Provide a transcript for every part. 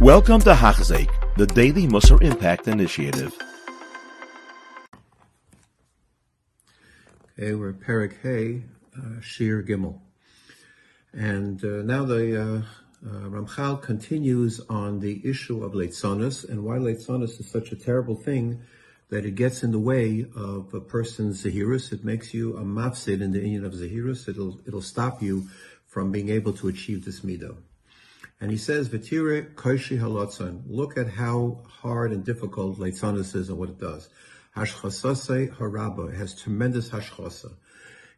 Welcome to Hachzik, the Daily Musar Impact Initiative. Okay, we're Perik Hay, uh, Shir Gimel. And uh, now the uh, uh, Ramchal continues on the issue of Leitzonus and why Leitzonus is such a terrible thing that it gets in the way of a person's Zahirus. It makes you a mafsid in the union of Zahirus. It'll, it'll stop you from being able to achieve this midah. And he says, V'tire koishi halotzon. Look at how hard and difficult Leitzonus is and what it does. Hashchasase haraba. It has tremendous hashchasa.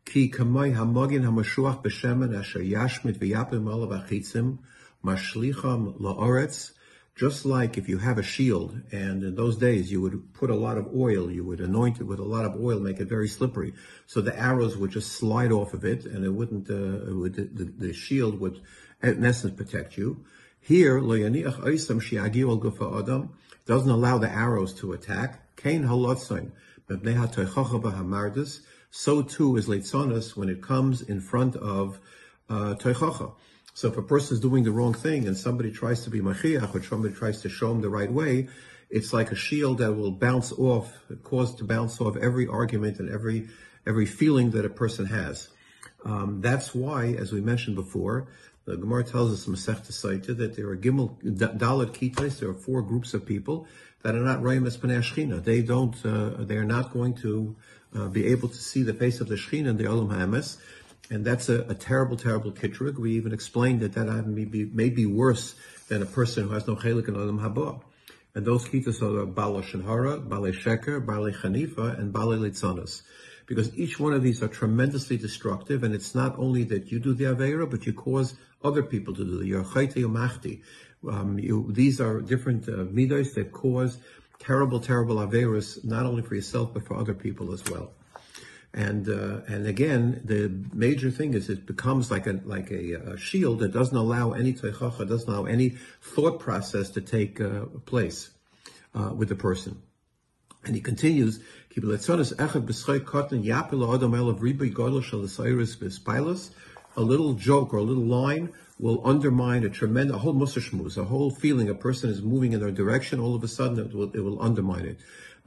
Ki kamoi hamogin hamashuach b'shemen asher yashmit v'yapim olav achitzim mashlicham la'oretz. Just like if you have a shield, and in those days you would put a lot of oil, you would anoint it with a lot of oil, make it very slippery, so the arrows would just slide off of it, and it wouldn't. Uh, it would, the, the shield would, in essence, protect you. Here, doesn't allow the arrows to attack. Kain halotzain, so too is leitzonos when it comes in front of uh, so if a person is doing the wrong thing and somebody tries to be machiach or somebody tries to show him the right way, it's like a shield that will bounce off, cause to bounce off every argument and every every feeling that a person has. Um, that's why, as we mentioned before, the Gemara tells us in Masechta that there are Gimel Dalit Kitais. There are four groups of people that are not Rayim Espanei They don't. Uh, they are not going to uh, be able to see the face of the Shechina in the Olam Hamas. And that's a, a terrible, terrible kitrug. We even explained that that may be, may be worse than a person who has no chelik in Olam Haba. And those kitas are Bala Shanhara, Bale Sheker, Bale Chanifa, and Bale Litzanas. Because each one of these are tremendously destructive, and it's not only that you do the Aveira, but you cause other people to do the You're Umachti. Um, you, these are different uh, midos that cause terrible, terrible Averas, not only for yourself, but for other people as well. And uh, and again, the major thing is it becomes like a like a, a shield that doesn't allow any teichacha, doesn't allow any thought process to take uh, place uh, with the person. And he continues, a little joke or a little line will undermine a tremendous, a whole musashmuz, a whole feeling a person is moving in their direction, all of a sudden it will, it will undermine it.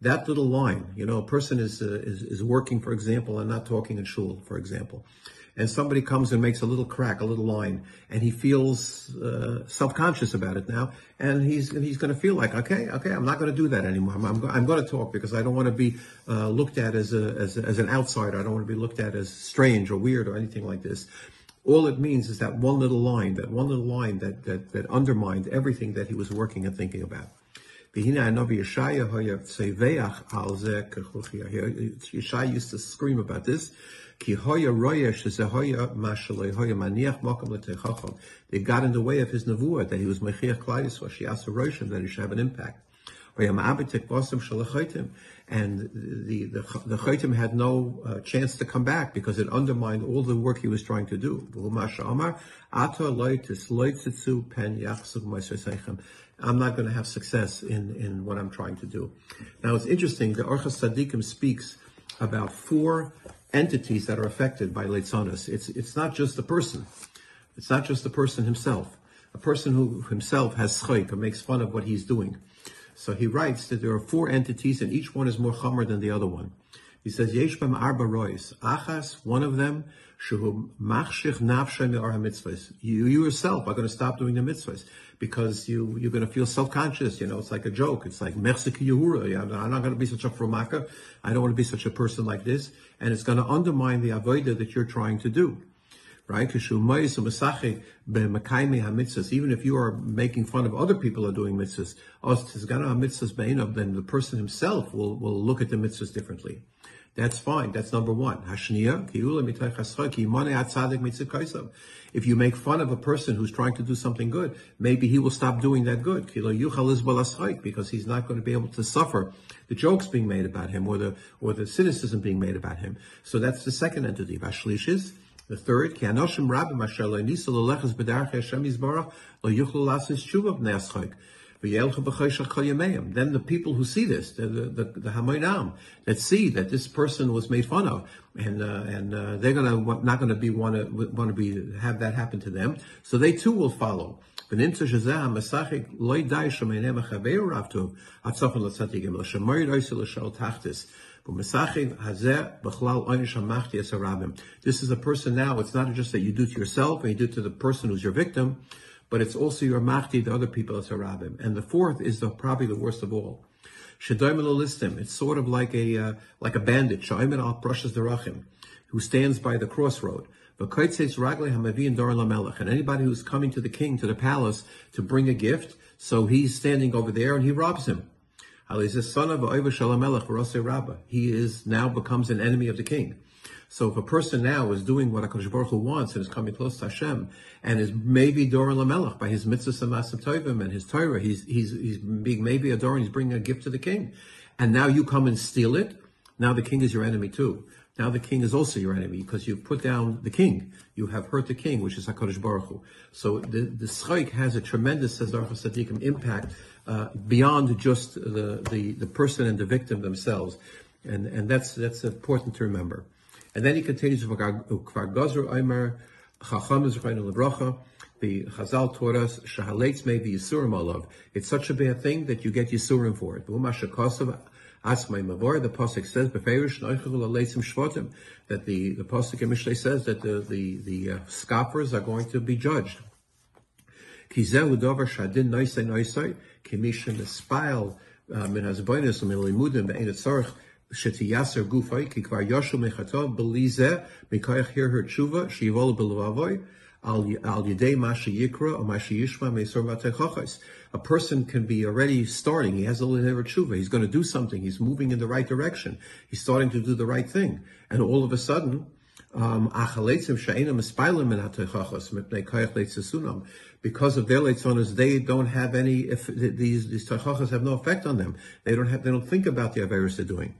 That little line, you know, a person is, uh, is, is working, for example, and not talking in shul, for example, and somebody comes and makes a little crack, a little line, and he feels uh, self-conscious about it now, and he's he's going to feel like, okay, okay, I'm not going to do that anymore. I'm, I'm, I'm going to talk because I don't want to be uh, looked at as a, as as an outsider. I don't want to be looked at as strange or weird or anything like this. All it means is that one little line, that one little line that that, that undermined everything that he was working and thinking about. Yeshaya used to scream about this. They got in the way of his nevuah that he was mechiach klai She asked the Roshim that he should have an impact. And the the the chaytim had no uh, chance to come back because it undermined all the work he was trying to do. I'm not going to have success in, in what I'm trying to do. Now it's interesting, the Orchas Tzaddikim speaks about four entities that are affected by Leitzonis. It's, it's not just the person. It's not just the person himself. A person who himself has schayk or makes fun of what he's doing. So he writes that there are four entities and each one is more chamer than the other one. He says, Yesh arba rois. Achas, one of them, shuhu machshich nafshay mitzvahs. You yourself are going to stop doing the mitzvahs because you, you're going to feel self-conscious. You know, it's like a joke. It's like, merci yehura. I'm not going to be such a frumaka. I don't want to be such a person like this. And it's going to undermine the avodah that you're trying to do right? Even if you are making fun of other people who are doing mitzvahs, then the person himself will, will look at the mitzvahs differently. That's fine. That's number one. If you make fun of a person who's trying to do something good, maybe he will stop doing that good. Because he's not going to be able to suffer the jokes being made about him or the or the cynicism being made about him. So that's the second entity. The third, then the people who see this, the the, the, Hamoinam, that see that this person was made fun of, and uh, and uh, they're gonna not gonna be want to be have that happen to them, so they too will follow. This is a person now, it's not just that you do to yourself and you do to the person who's your victim, but it's also your machti to other people as a rabbim. And the fourth is the, probably the worst of all. It's sort of like a uh, like a bandit. Shaimin al derachim, who stands by the crossroad. And anybody who's coming to the king, to the palace, to bring a gift, so he's standing over there and he robs him. He's a son of He is now becomes an enemy of the king. So if a person now is doing what HaKadosh Baruch Hu wants and is coming close to Hashem and is maybe Dor Lamelech by his mitzvahs and masim tovim and his Torah, he's, he's, he's being maybe a he's bringing a gift to the king. And now you come and steal it. Now the king is your enemy too. Now the king is also your enemy because you've put down the king. You have hurt the king, which is HaKadosh Baruch Hu. So the, the Schaik has a tremendous, says Tzaddikim, impact uh, beyond just the, the, the person and the victim themselves. And, and that's, that's important to remember. And then he continues, Omer, Chacham is the Chazal taught us, Shahalates may be Yisurim olav. It's such a bad thing that you get Yisurim for it. Ask my Mavor, the Pasuk says, Beferish Shvotim, that the, the Pasuk in Mishlei says that the, the, the uh, scoffers are going to be judged. Kizehu Dover Shadin Noisei Noisei, Kimisha Nespile, uh, Min Hazboinus, Min Limudim, Be'en Tzorch, שתייסר גופי, כי כבר יושו מחתו, בלי זה, מכוח הרהר תשובה, שיבוא בלבבוי, A person can be already starting. He has a little tshuva. He's going to do something. He's moving in the right direction. He's starting to do the right thing, and all of a sudden. Um, because of their leitzonas, they don't have any. If these these have no effect on them, they don't have. They don't think about the averus they're doing.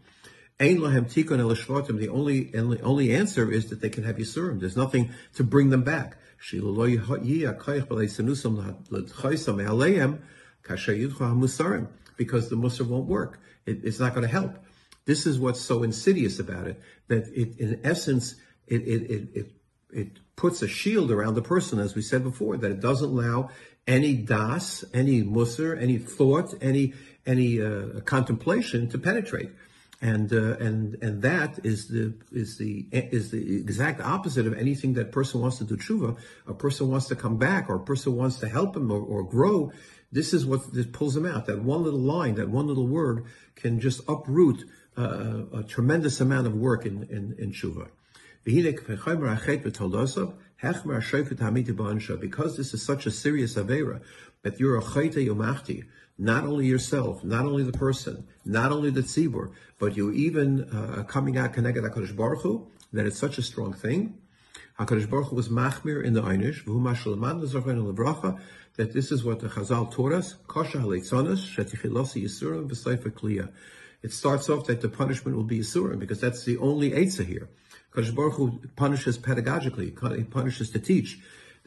Ein lahem tikun el The only, only answer is that they can have yisurim. There's nothing to bring them back. Because the musar won't work. It, it's not going to help. This is what's so insidious about it, that it, in essence, it, it, it, it, puts a shield around the person, as we said before, that it doesn't allow any das, any musar, any thought, any, any uh, contemplation to penetrate and uh, and and that is the is the is the exact opposite of anything that person wants to do tshuva. A person wants to come back, or a person wants to help him or, or grow. This is what this pulls him out. That one little line, that one little word, can just uproot uh, a tremendous amount of work in in, in tshuva. Because this is such a serious avera, that you're a chayte yomachti, not only yourself, not only the person, not only the tzibur, but you even uh, coming out connected HaKadosh Baruch Hu, that it's such a strong thing. HaKadosh Baruch Hu was machmir in the Einish, v'hu mashalaman l'zochen lebracha, that this is what the Chazal taught us, kosha haleitzonos, shetichilosi yisurim v'seifer kliya. It starts off that the punishment will be yisurim, because that's the only Eitzah here. Kadosh Baruch Hu punishes pedagogically, he punishes to teach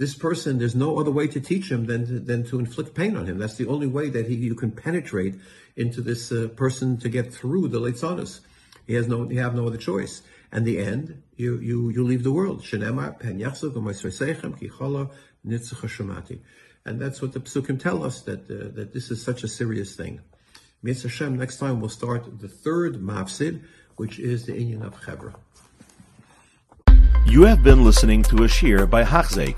this person, there's no other way to teach him than to, than to inflict pain on him. That's the only way that he, you can penetrate into this uh, person to get through the leitzonis. He has no, you have no other choice. And the end, you, you, you leave the world. And that's what the psukim tell us, that, uh, that this is such a serious thing. Mitzvah Hashem, next time we'll start the third mafsid, which is the Inyan of Chevra. You have been listening to a shear by Hachzeik.